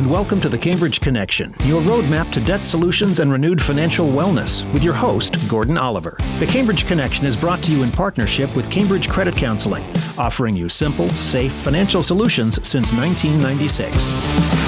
and welcome to the Cambridge Connection, your roadmap to debt solutions and renewed financial wellness, with your host, Gordon Oliver. The Cambridge Connection is brought to you in partnership with Cambridge Credit Counseling, offering you simple, safe financial solutions since 1996.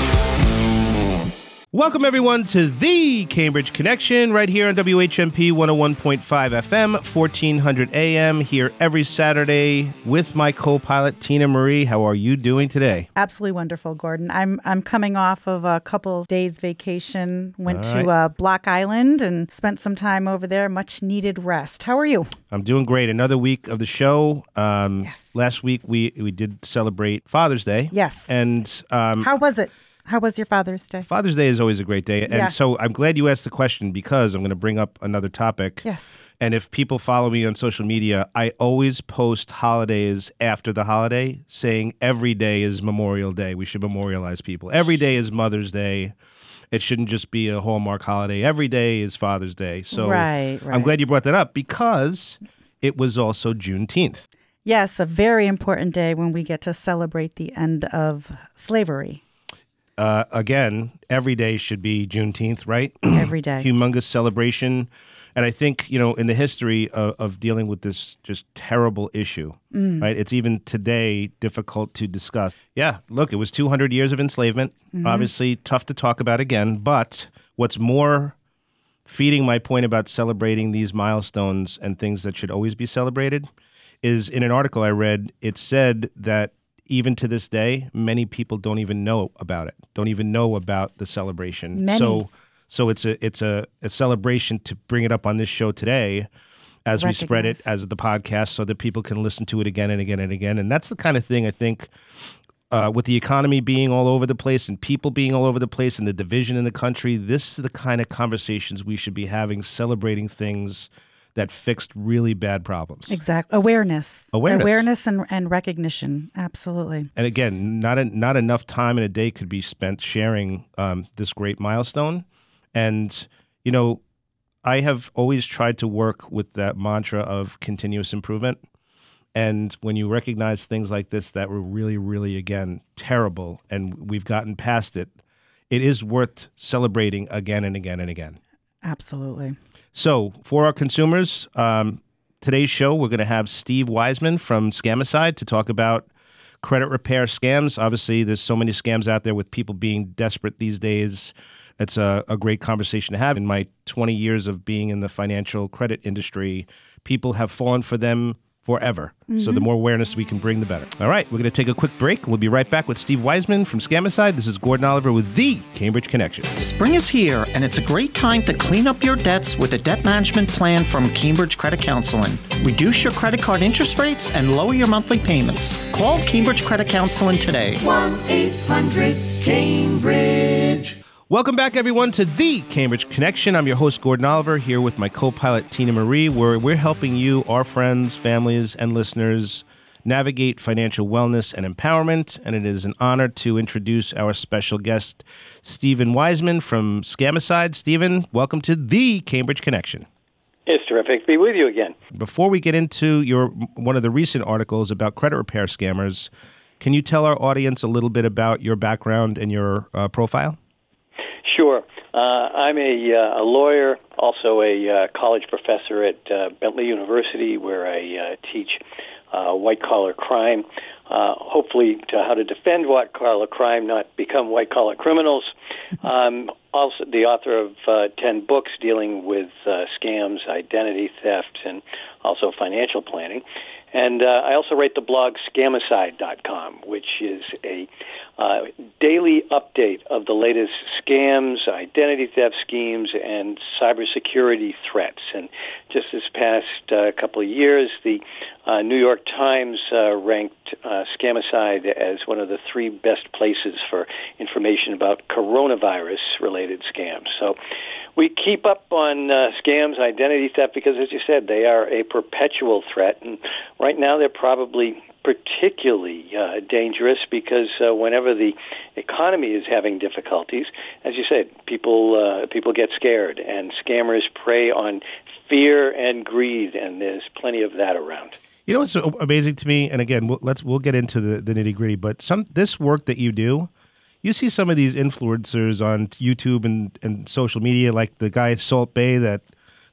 Welcome, everyone, to the Cambridge Connection right here on WHMP 101.5 FM, 1400 AM, here every Saturday with my co pilot, Tina Marie. How are you doing today? Absolutely wonderful, Gordon. I'm, I'm coming off of a couple days vacation, went to uh, Block Island and spent some time over there, much needed rest. How are you? I'm doing great. Another week of the show. Um, yes. Last week, we, we did celebrate Father's Day. Yes. And um, how was it? How was your Father's Day? Father's Day is always a great day. And yeah. so I'm glad you asked the question because I'm going to bring up another topic. Yes. And if people follow me on social media, I always post holidays after the holiday saying every day is Memorial Day. We should memorialize people. Every day is Mother's Day. It shouldn't just be a Hallmark holiday. Every day is Father's Day. So right, right. I'm glad you brought that up because it was also Juneteenth. Yes, a very important day when we get to celebrate the end of slavery uh, again, every day should be Juneteenth, right? every day. Humongous celebration. And I think, you know, in the history of, of dealing with this just terrible issue, mm. right? It's even today difficult to discuss. Yeah, look, it was 200 years of enslavement. Mm-hmm. Obviously, tough to talk about again. But what's more feeding my point about celebrating these milestones and things that should always be celebrated is in an article I read, it said that even to this day, many people don't even know about it. Don't even know about the celebration. Many. So so it's a it's a, a celebration to bring it up on this show today as Recognize. we spread it as the podcast so that people can listen to it again and again and again. And that's the kind of thing I think uh, with the economy being all over the place and people being all over the place and the division in the country, this is the kind of conversations we should be having, celebrating things that fixed really bad problems. Exactly. Awareness. Awareness. Awareness and, and recognition. Absolutely. And again, not a, not enough time in a day could be spent sharing um, this great milestone. And you know, I have always tried to work with that mantra of continuous improvement. And when you recognize things like this that were really, really, again, terrible, and we've gotten past it, it is worth celebrating again and again and again. Absolutely. So, for our consumers, um, today's show, we're going to have Steve Weisman from Scamicide to talk about credit repair scams. Obviously, there's so many scams out there with people being desperate these days. It's a, a great conversation to have. In my 20 years of being in the financial credit industry, people have fallen for them forever. Mm-hmm. So the more awareness we can bring, the better. All right, we're going to take a quick break. We'll be right back with Steve Weisman from Scamicide. This is Gordon Oliver with the Cambridge Connection. Spring is here, and it's a great time to clean up your debts with a debt management plan from Cambridge Credit Counseling. Reduce your credit card interest rates and lower your monthly payments. Call Cambridge Credit Counseling today. 1 800 Cambridge. Welcome back, everyone, to the Cambridge Connection. I'm your host, Gordon Oliver, here with my co pilot, Tina Marie, where we're helping you, our friends, families, and listeners navigate financial wellness and empowerment. And it is an honor to introduce our special guest, Stephen Weisman from Scamicide. Stephen, welcome to the Cambridge Connection. It's terrific to be with you again. Before we get into your one of the recent articles about credit repair scammers, can you tell our audience a little bit about your background and your uh, profile? Sure. Uh, I'm a, uh, a lawyer, also a uh, college professor at uh, Bentley University, where I uh, teach uh, white collar crime. Uh, hopefully, to how to defend white collar crime, not become white collar criminals. Um, also, the author of uh, 10 books dealing with uh, scams, identity theft, and also financial planning. And uh, I also write the blog scamicide.com, which is a uh, daily update of the latest scams, identity theft schemes, and cybersecurity threats. And just this past uh, couple of years, the uh, New York Times uh, ranked uh, Scamicide as one of the three best places for information about coronavirus related scams. So we keep up on uh, scams, identity theft, because as you said, they are a perpetual threat. And right now, they're probably particularly uh, dangerous because uh, whenever the economy is having difficulties, as you said, people uh, people get scared, and scammers prey on fear and greed, and there's plenty of that around. You know what's amazing to me, and again, we'll, let's we'll get into the, the nitty gritty, but some this work that you do, you see some of these influencers on YouTube and, and social media, like the guy Salt Bae that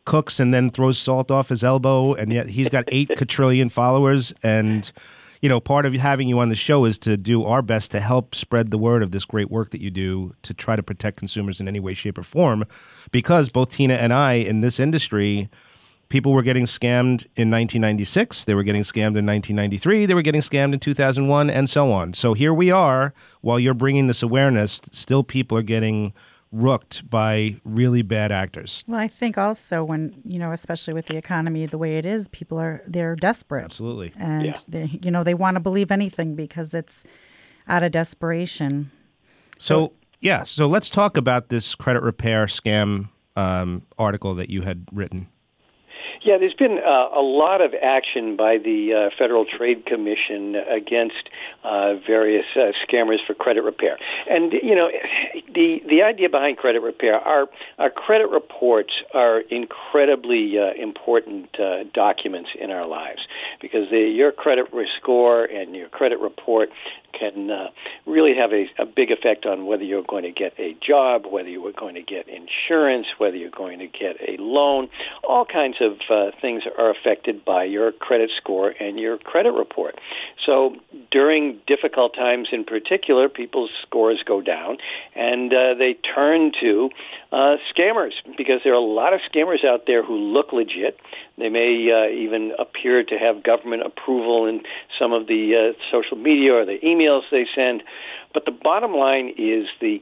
cooks and then throws salt off his elbow, and yet he's got eight quadrillion followers. And you know, part of having you on the show is to do our best to help spread the word of this great work that you do to try to protect consumers in any way, shape, or form. Because both Tina and I in this industry, people were getting scammed in 1996, they were getting scammed in 1993, they were getting scammed in 2001, and so on. So here we are, while you're bringing this awareness, still people are getting rooked by really bad actors. Well, I think also when you know, especially with the economy the way it is, people are they're desperate. Absolutely, and Yeah. they you know they want to believe anything because it's out of desperation. So yeah, so let's talk about this credit repair scam um, article that you had written. Yeah, there's been uh, a lot of action by the uh, Federal Trade Commission against uh, various uh, scammers for credit repair. And you know, the the idea behind credit repair are our credit reports are incredibly uh, important uh, documents in our lives because your credit score and your credit report can uh, really have a, a big effect on whether you're going to get a job, whether you are going to get insurance, whether you're going to get a loan. All kinds of uh, things are affected by your credit score and your credit report. So during difficult times in particular, people's scores go down and uh, they turn to uh, scammers because there are a lot of scammers out there who look legit. They may uh, even appear to have government approval in some of the uh, social media or the emails they send. But the bottom line is the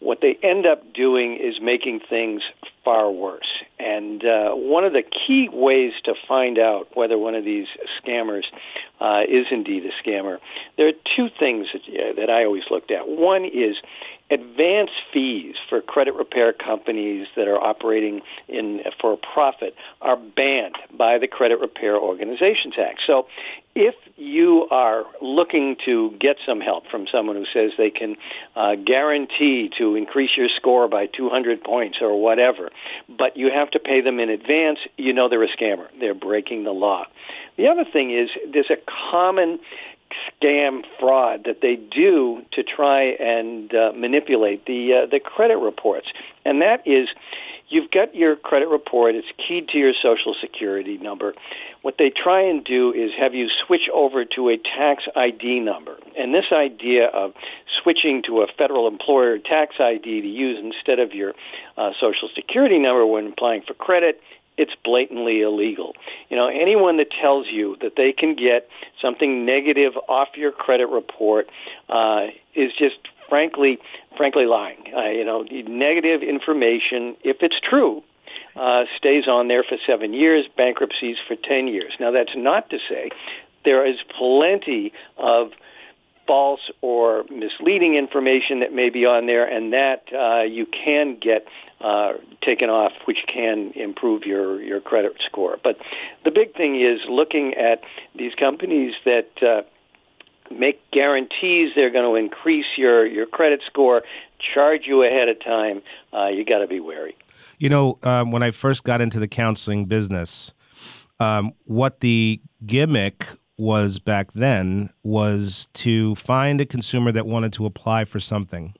what they end up doing is making things far worse. And uh, one of the key ways to find out whether one of these scammers uh, is indeed a scammer, there are two things that, uh, that I always looked at. One is advance fees for credit repair companies that are operating in for profit are banned by the Credit Repair Organizations Act. So if you are looking to get some help from someone who says they can uh, guarantee to increase your score by 200 points or whatever, but you have to pay them in advance, you know they're a scammer. They're breaking the law. The other thing is there's a common scam fraud that they do to try and uh, manipulate the uh, the credit reports, and that is you've got your credit report. It's keyed to your social security number. What they try and do is have you switch over to a tax ID number. And this idea of switching to a federal employer tax ID to use instead of your uh, social security number when applying for credit it's blatantly illegal. You know, anyone that tells you that they can get something negative off your credit report uh, is just frankly, frankly lying. Uh, you know, negative information, if it's true, uh, stays on there for seven years, bankruptcies for ten years. Now, that's not to say there is plenty of false or misleading information that may be on there, and that uh, you can get uh, taken off, which can improve your, your credit score. But the big thing is looking at these companies that uh, make guarantees they're going to increase your, your credit score, charge you ahead of time. Uh, you got to be wary. You know, um, when I first got into the counseling business, um, what the gimmick was back then was to find a consumer that wanted to apply for something.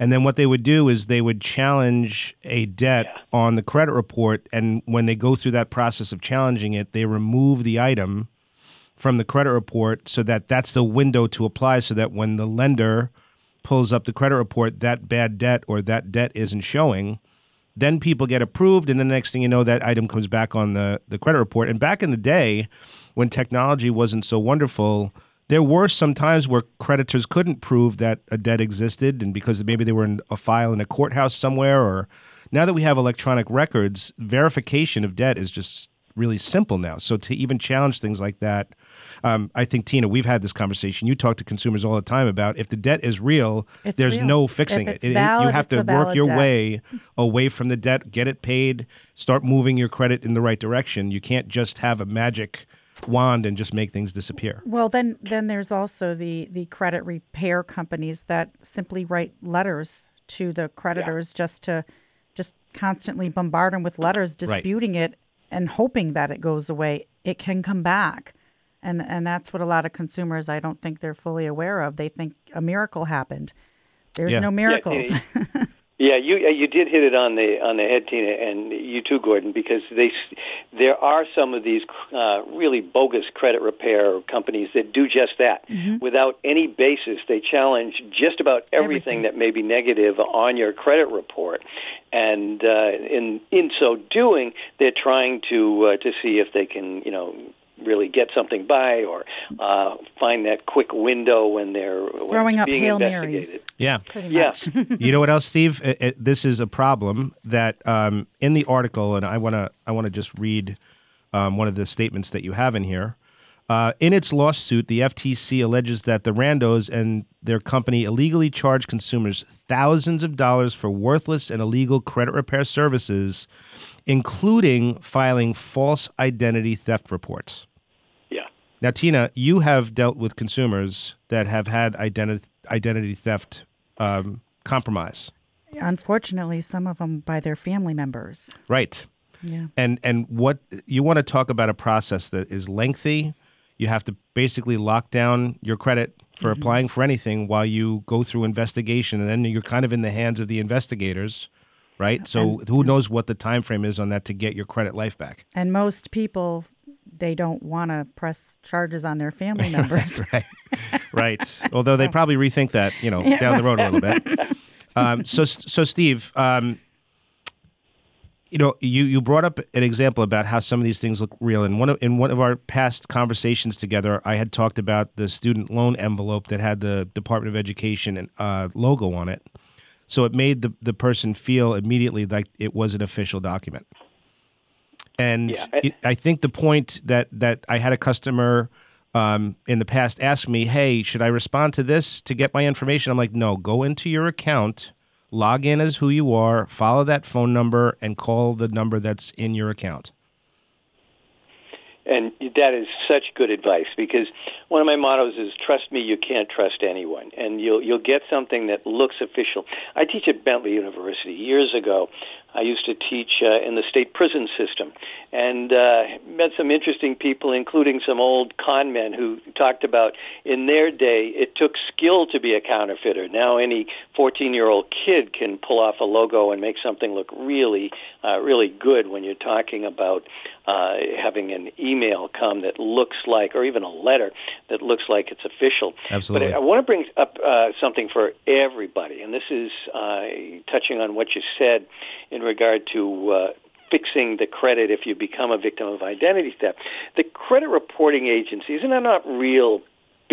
And then what they would do is they would challenge a debt Yeah. on the credit report. And when they go through that process of challenging it, they remove the item from the credit report so that that's the window to apply so that when the lender pulls up the credit report, that bad debt or that debt isn't showing. Then people get approved, and the next thing you know, that item comes back on the, the credit report. And back in the day, when technology wasn't so wonderful, there were some times where creditors couldn't prove that a debt existed, and because maybe they were in a file in a courthouse somewhere, or now that we have electronic records, verification of debt is just really simple now. So to even challenge things like that, um, I think Tina, we've had this conversation. You talk to consumers all the time about if the debt is real, It's there's real. no fixing If it. it's It- it- valid, you have it's to work your debt. way away from the debt, get it paid, start moving your credit in the right direction. You can't just have a magic wand and just make things disappear. Well, then then there's also the the credit repair companies that simply write letters to the creditors just to just constantly bombard them with letters disputing it and hoping that it goes away. It can come back. And and that's what a lot of consumers I don't think they're fully aware of. They think a miracle happened. There's Yeah. no miracles. Yeah, Yeah, you uh, you did hit it on the on the head, Tina, and you too, Gordon, because they s- there are some of these uh, really bogus credit repair companies that do just that without any basis. They challenge just about everything, Everything. that may be negative on your credit report, and uh, in in so doing, they're trying to uh, to see if they can you know really get something by or uh, find that quick window when they're Throwing it's up being Hail. Marys. Yeah. Pretty Yeah. you know what else, Steve? It, it- this is a problem that um, in the article, and I want to I want to just read um, one of the statements that you have in here. Uh, in its lawsuit, the FTC alleges that the Randos and their company illegally charged consumers thousands of dollars for worthless and illegal credit repair services, including filing false identity theft reports. Now, Tina, you have dealt with consumers that have had identity identity theft um, compromise, Unfortunately, some of them by their family members. right? Yeah. And and what you want to talk about a process that is lengthy. You have to basically lock down your credit for applying for anything while you go through investigation, and then you're kind of in the hands of the investigators, right? So who knows what the time frame is on that to get your credit life back? And most people, they don't want to press charges on their family members. right, right. Although they probably rethink that, you know, down the road a little bit. Um, so, so Steve, um, you know, you, you brought up an example about how some of these things look real. And one of, in one of our past conversations together, I had talked about the student loan envelope that had the Department of Education and uh, logo on it. So it made the, the person feel immediately like it was an official document. And Yeah, I- it, I think the point that that I had a customer um, in the past ask me, "Hey, should I respond to this to get my information?" I'm like, "No, go into your account, log in as who you are, follow that phone number, and call the number that's in your account." And that is such good advice because one of my mottos is trust me, you can't trust anyone. And you'll you'll get something that looks official. I teach at Bentley University. Years ago, I used to teach uh, in the state prison system and uh, met some interesting people, including some old con men who talked about in their day it took skill to be a counterfeiter. Now any 14 year old kid can pull off a logo and make something look really, uh, really good when you're talking about uh, having an email come that looks like, or even a letter that looks like it's official. Absolutely. But I, I want to bring up uh, something for everybody, and this is uh, touching on what you said in regard to. Uh, Fixing the credit if you become a victim of identity theft. The credit reporting agencies, and I'm not real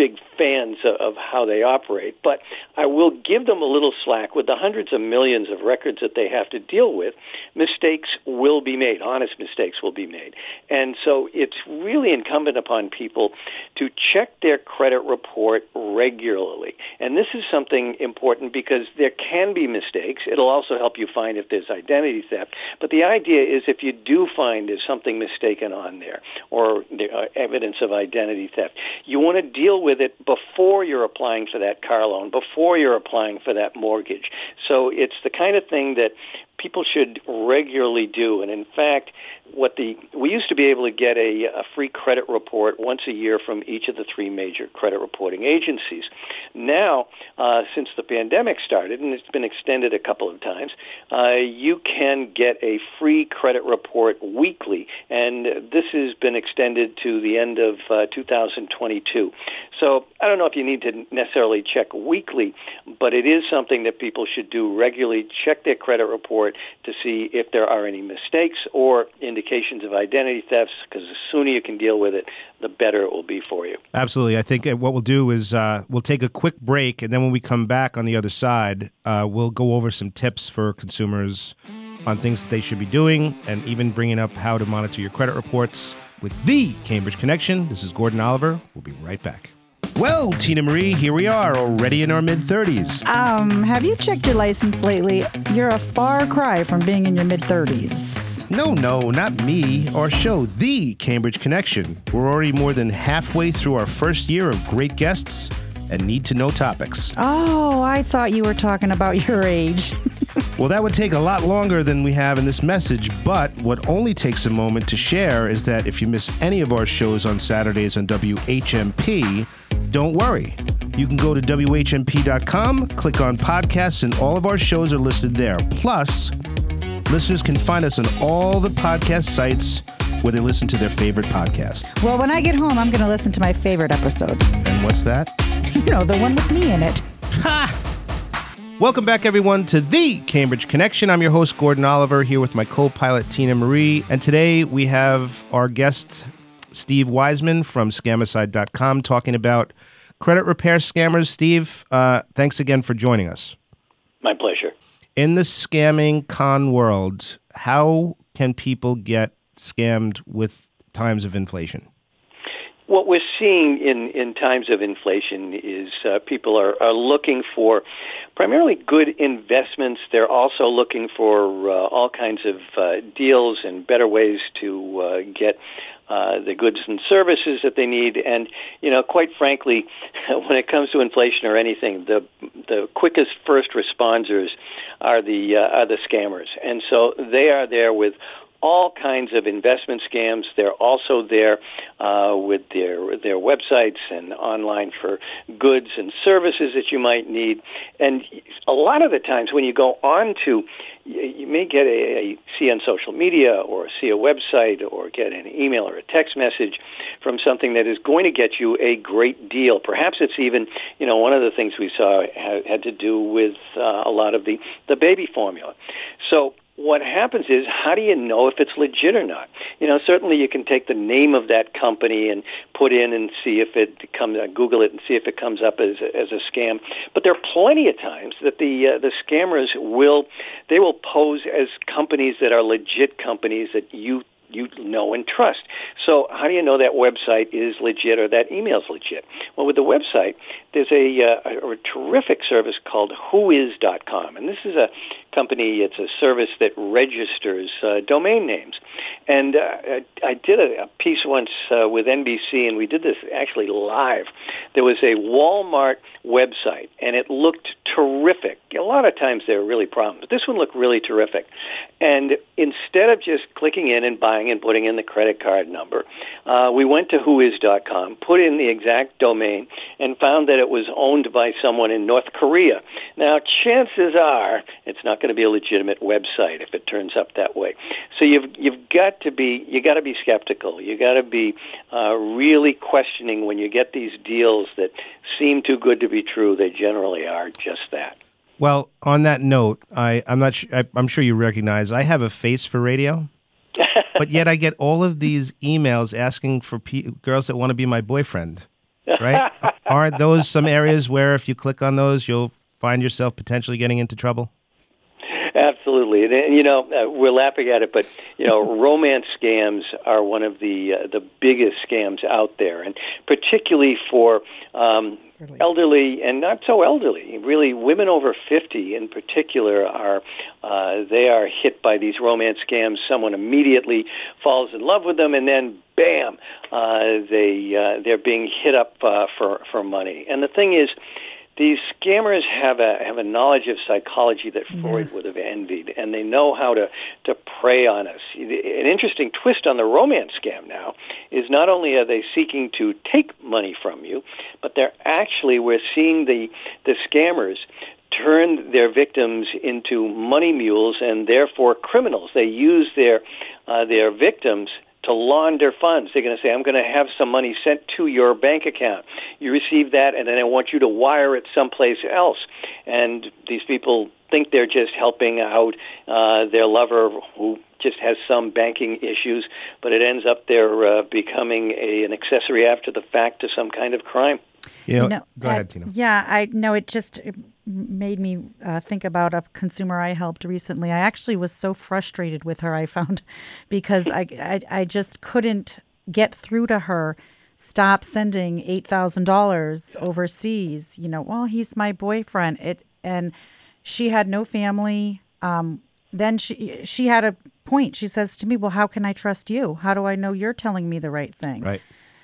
big fans of, of how they operate, but I will give them a little slack with the hundreds of millions of records that they have to deal with. Mistakes will be made, honest mistakes will be made. And so it's really incumbent upon people to check their credit report regularly. And this is something important because there can be mistakes. It'll also help you find if there's identity theft. But the idea is if you do find there's something mistaken on there or are uh, evidence of identity theft, you want to deal with it before you're applying for that car loan, before you're applying for that mortgage. So it's the kind of thing that people should regularly do. And in fact, what the we used to be able to get a, a free credit report once a year from each of the three major credit reporting agencies. Now, uh, since the pandemic started, and it's been extended a couple of times, uh, you can get a free credit report weekly, and this has been extended to the end of uh, 2022. So I don't know if you need to necessarily check weekly, but it is something that people should do regularly. Check their credit report to see if there are any mistakes or indications of identity thefts, because the sooner you can deal with it, the better it will be for you. Absolutely. I think uh, what we'll do is uh, we'll take a quick break, and then when we come back on the other side, uh, we'll go over some tips for consumers on things that they should be doing, and even bringing up how to monitor your credit reports with the Cambridge Connection. This is Gordon Oliver. We'll be right back. Well, Tina Marie, here we are, already in our mid 30s. Um, have you checked your license lately? You're a far cry from being in your mid 30s. No, no, not me. Our show, The Cambridge Connection. We're already more than halfway through our first year of great guests and need to know topics. Oh, I thought you were talking about your age. Well, that would take a lot longer than we have in this message, but what only takes a moment to share is that if you miss any of our shows on Saturdays on WHMP, don't worry. You can go to WHMP.com, click on podcasts, and all of our shows are listed there. Plus, listeners can find us on all the podcast sites where they listen to their favorite podcast. Well, when I get home, I'm going to listen to my favorite episode. And what's that? you know, the one with me in it. Ha! Welcome back, everyone, to the Cambridge Connection. I'm your host, Gordon Oliver, here with my co pilot, Tina Marie. And today we have our guest, Steve Weisman from Scamicide.com, talking about credit repair scammers. Steve, uh, thanks again for joining us. My pleasure. In the scamming con world, how can people get scammed with times of inflation? What we're seeing in, in times of inflation is uh, people are, are looking for primarily good investments. They're also looking for uh, all kinds of uh, deals and better ways to uh, get uh, the goods and services that they need. And you know, quite frankly, when it comes to inflation or anything, the the quickest first responders are the uh, are the scammers, and so they are there with all kinds of investment scams. They're also there uh, with their their websites and online for goods and services that you might need. And a lot of the times when you go on to, you may get a, a see on social media or see a website or get an email or a text message from something that is going to get you a great deal. Perhaps it's even, you know, one of the things we saw had, had to do with uh, a lot of the the baby formula. So what happens is how do you know if it's legit or not? You know certainly you can take the name of that company and put in and see if it comes uh, google it and see if it comes up as as a scam. But there are plenty of times that the uh, the scammers will they will pose as companies that are legit companies that you you know and trust. So, how do you know that website is legit or that email is legit? Well, with the website, there's a, uh, a terrific service called Whois.com, and this is a company. It's a service that registers uh, domain names. And uh, I, I did a, a piece once uh, with NBC, and we did this actually live. There was a Walmart website, and it looked terrific. A lot of times there are really problems, but this one looked really terrific. And instead of just clicking in and buying and putting in the credit card number, uh, we went to whois.com, put in the exact domain, and found that it was owned by someone in North Korea. Now, chances are it's not going to be a legitimate website if it turns up that way. So you've you've got to be you got to be skeptical. You got to be uh, really questioning when you get these deals that seem too good to be true. They generally are just that. Well, on that note, I, I'm not. Sh- I, I'm sure you recognize I have a face for radio, but yet I get all of these emails asking for pe- girls that want to be my boyfriend. Right? Aren't those some areas where if you click on those, you'll find yourself potentially getting into trouble? Absolutely, and, and you know uh, we're laughing at it, but you know romance scams are one of the uh, the biggest scams out there, and particularly for um, elderly and not so elderly. Really, women over fifty in particular are uh, they are hit by these romance scams. Someone immediately falls in love with them, and then bam, uh, they uh, they're being hit up uh, for for money. And the thing is these scammers have a have a knowledge of psychology that Freud yes. would have envied, and they know how to to prey on us. An interesting twist on the romance scam now is not only are they seeking to take money from you, but they're actually we're seeing the the scammers turn their victims into money mules and therefore criminals. They use their uh, their victims to launder funds. They're going to say, I'm going to have some money sent to your bank account. You receive that, and then I want you to wire it someplace else. And these people think they're just helping out uh, their lover who just has some banking issues, but it ends up they're uh, becoming a, an accessory after the fact to some kind of crime. You know, no, go ahead, Tina. Yeah, I know it just made me uh, think about a consumer I helped recently. I actually was so frustrated with her, I found, because I, I, I just couldn't get through to her. Stop sending eight thousand dollars overseas. You know, well, he's my boyfriend. It and she had no family. Um, then she she had a point. She says to me, "Well, how can I trust you? How do I know you're telling me the right thing?" Right.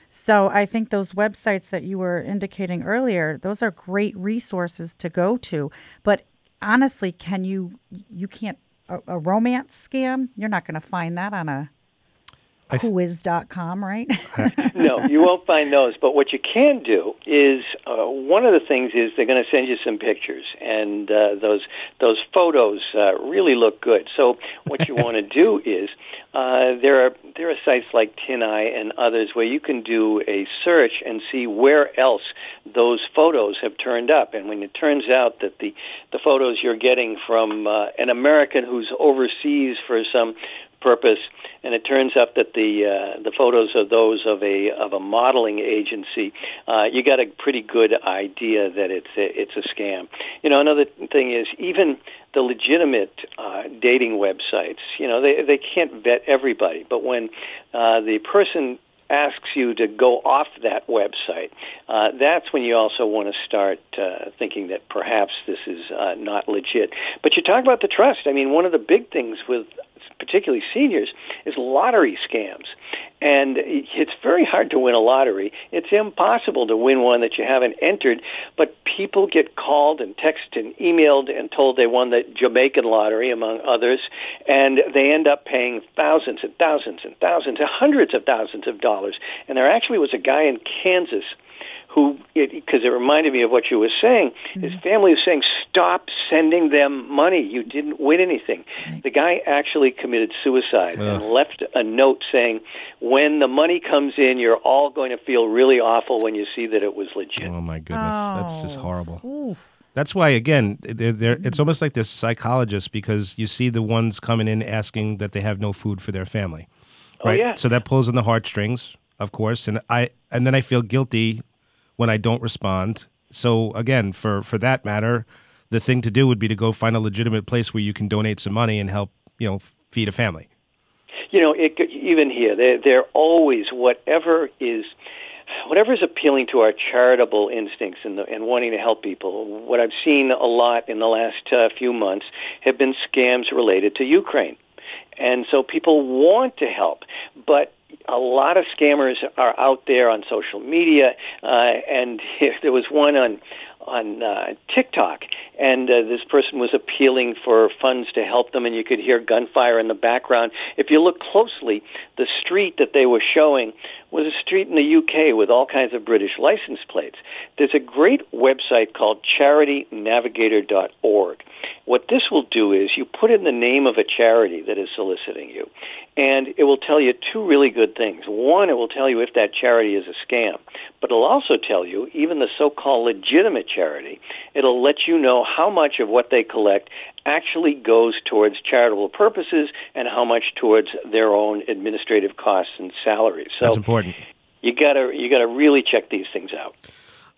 So I think those websites that you were indicating earlier, those are great resources to go to. But honestly, can you you can't a, a romance scam? You're not going to find that on a whois.com, right? no, you won't find those. But what you can do is uh, one of the things is they're going to send you some pictures, and uh, those those photos uh, really look good. So what you want to do is uh, there are there are sites like TinEye and others where you can do a search and see where else those photos have turned up. And when it turns out that the the photos you're getting from uh, an American who's overseas for some purpose, and it turns up that the uh, the photos are those of a of a modeling agency. Uh, you got a pretty good idea that it's a, it's a scam. You know, another thing is even the legitimate uh, dating websites. You know, they they can't vet everybody, but when uh, the person asks you to go off that website, uh, that's when you also want to start uh, thinking that perhaps this is uh, not legit. But you talk about the trust. I mean, one of the big things with particularly seniors, is lottery scams. And it's very hard to win a lottery. It's impossible to win one that you haven't entered, but people get called and texted and emailed and told they won the Jamaican lottery, among others, and they end up paying thousands and thousands and thousands and hundreds of thousands of dollars. And there actually was a guy in Kansas who, because it, it, reminded me of what you were saying, mm-hmm. his family was saying, stop sending them money. You didn't win anything. Right. The guy actually committed suicide Ugh. and left a note saying, when the money comes in, you're all going to feel really awful when you see that it was legit. Oh, my goodness. Oh. That's just oh. horrible. Oof. That's why, again, they're, they're, it's almost like they're psychologists because you see the ones coming in asking that they have no food for their family, oh, right? Oh, yeah. So that pulls on the heartstrings, of course, and I and then I feel guilty when I don't respond. So again, for for that matter, the thing to do would be to go find a legitimate place where you can donate some money and help, you know, feed a family. You know, it, even here, they're, they're always whatever is whatever is appealing to our charitable instincts and, and wanting to help people. What I've seen a lot in the last uh, few months have been scams related to Ukraine. And so people want to help, but a lot of scammers are out there on social media, uh, and there was one on on uh, TikTok, and uh, this person was appealing for funds to help them, and you could hear gunfire in the background. If you look closely, the street that they were showing was a street in the UK with all kinds of British license plates. There's a great website called charitynavigator.org. What this will do is you put in the name of a charity that is soliciting you, and it will tell you two really good things. One, it will tell you if that charity is a scam, but it'll also tell you, even the so called legitimate charity, it'll let you know how much of what they collect actually goes towards charitable purposes and how much towards their own administrative costs and salaries. So That's important. You gotta you gotta really check these things out.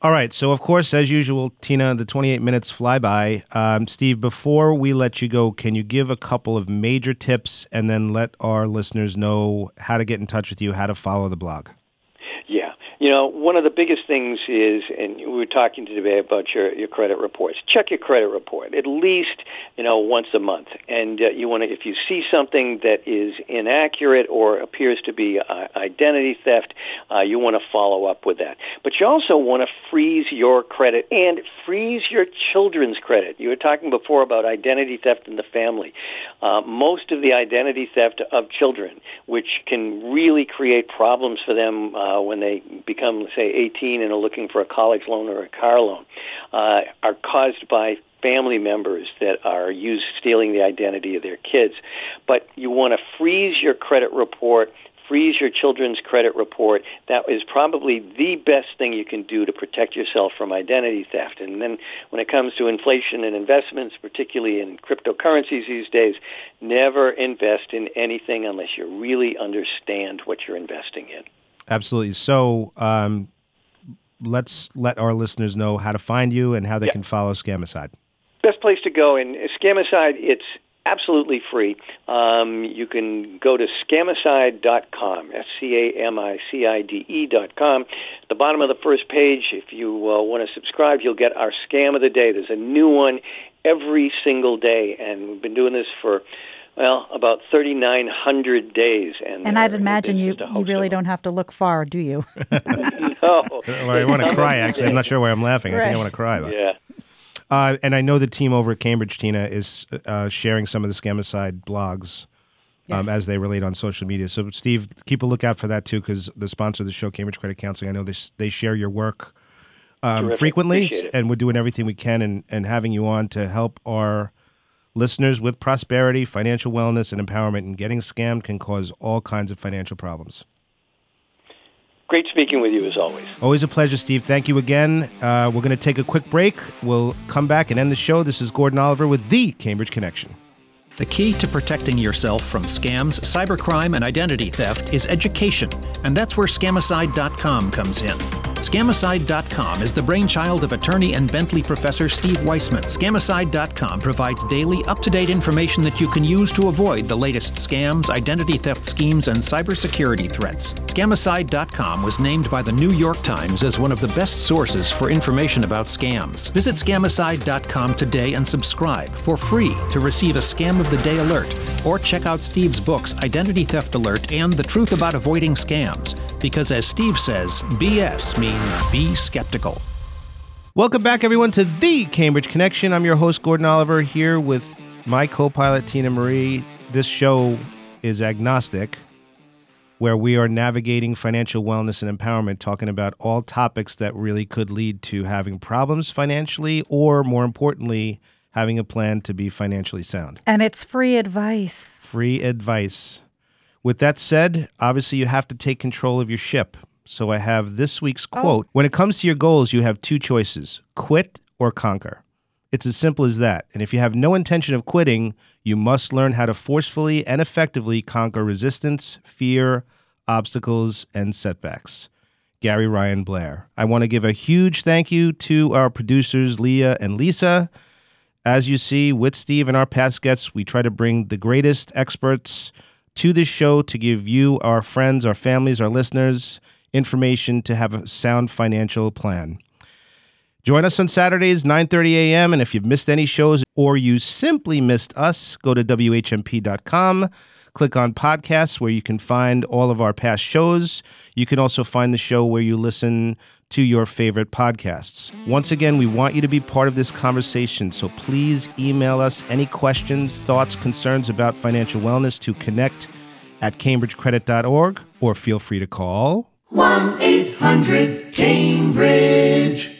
All right. So, of course, as usual, Tina, the 28 minutes fly by. Um, Steve, before we let you go, can you give a couple of major tips and then let our listeners know how to get in touch with you, how to follow the blog? You know, one of the biggest things is, and we were talking today about your, your credit reports. Check your credit report at least, you know, once a month. And uh, you want to, if you see something that is inaccurate or appears to be uh, identity theft, uh, you want to follow up with that. But you also want to freeze your credit and freeze your children's credit. You were talking before about identity theft in the family. Uh, most of the identity theft of children, which can really create problems for them uh, when they become, say, 18 and are looking for a college loan or a car loan, uh, are caused by family members that are used stealing the identity of their kids. But you want to freeze your credit report freeze your children's credit report. That is probably the best thing you can do to protect yourself from identity theft. And then when it comes to inflation and investments, particularly in cryptocurrencies these days, never invest in anything unless you really understand what you're investing in. Absolutely. So um, let's let our listeners know how to find you and how they can follow Scamicide. Best place to go. And Scamicide, it's absolutely free. Um, you can go to scamicide.com, S-C-A-M-I-C-I-D-E dot com. At the bottom of the first page, if you uh, want to subscribe, you'll get our scam of the day. There's a new one every single day, and we've been doing this for well, about 3,900 days. And, and I'd imagine you, you really don't have to look far, do you? no. well, I want to cry, actually. I'm not sure why I'm laughing. Right. I think I want to cry. But. Yeah. Uh, and I know the team over at Cambridge, Tina, is uh, sharing some of the Scamicide blogs um, Yes. as they relate on social media. So, Steve, keep a lookout for that too, because the sponsor of the show, Cambridge Credit Counseling, I know they they share your work um, frequently, and we're doing everything we can and, and having you on to help our listeners with prosperity, financial wellness, and empowerment. And getting scammed can cause all kinds of financial problems. Great speaking with you as always. Always a pleasure, Steve. Thank you again. Uh, we're going to take a quick break. We'll come back and end the show. This is Gordon Oliver with the Cambridge Connection. The key to protecting yourself from scams, cybercrime, and identity theft is education, and that's where Scamicide.com comes in. Scamicide.com is the brainchild of attorney and Bentley professor Steve Weisman. Scamicide.com provides daily, up to date information that you can use to avoid the latest scams, identity theft schemes, and cybersecurity threats. Scamicide.com was named by the New York Times as one of the best sources for information about scams. Visit Scamicide.com today and subscribe for free to receive a Scam of the Day alert, or check out Steve's books Identity Theft Alert and The Truth About Avoiding Scams. Because as Steve says, BS means be skeptical. Welcome back, everyone, to the Cambridge Connection. I'm your host, Gordon Oliver, here with my co pilot, Tina Marie. This show is agnostic, where we are navigating financial wellness and empowerment, talking about all topics that really could lead to having problems financially, or more importantly, having a plan to be financially sound. And it's free advice. Free advice. With that said, obviously you have to take control of your ship. So I have this week's oh. quote. When it comes to your goals, you have two choices quit or conquer. It's as simple as that. And if you have no intention of quitting, you must learn how to forcefully and effectively conquer resistance, fear, obstacles, and setbacks. Gary Ryan Blair. I want to give a huge thank you to our producers, Leah and Lisa. As you see, with Steve and our past guests, we try to bring the greatest experts to this show to give you, our friends, our families, our listeners, information to have a sound financial plan. Join us on Saturdays, 9:30 a.m. And if you've missed any shows or you simply missed us, go to whmp.com, click on podcasts where you can find all of our past shows. You can also find the show where you listen to your favorite podcasts. Once again, we want you to be part of this conversation, so please email us any questions, thoughts, concerns about financial wellness to connect at cambridgecredit.org or feel free to call 1 800 Cambridge.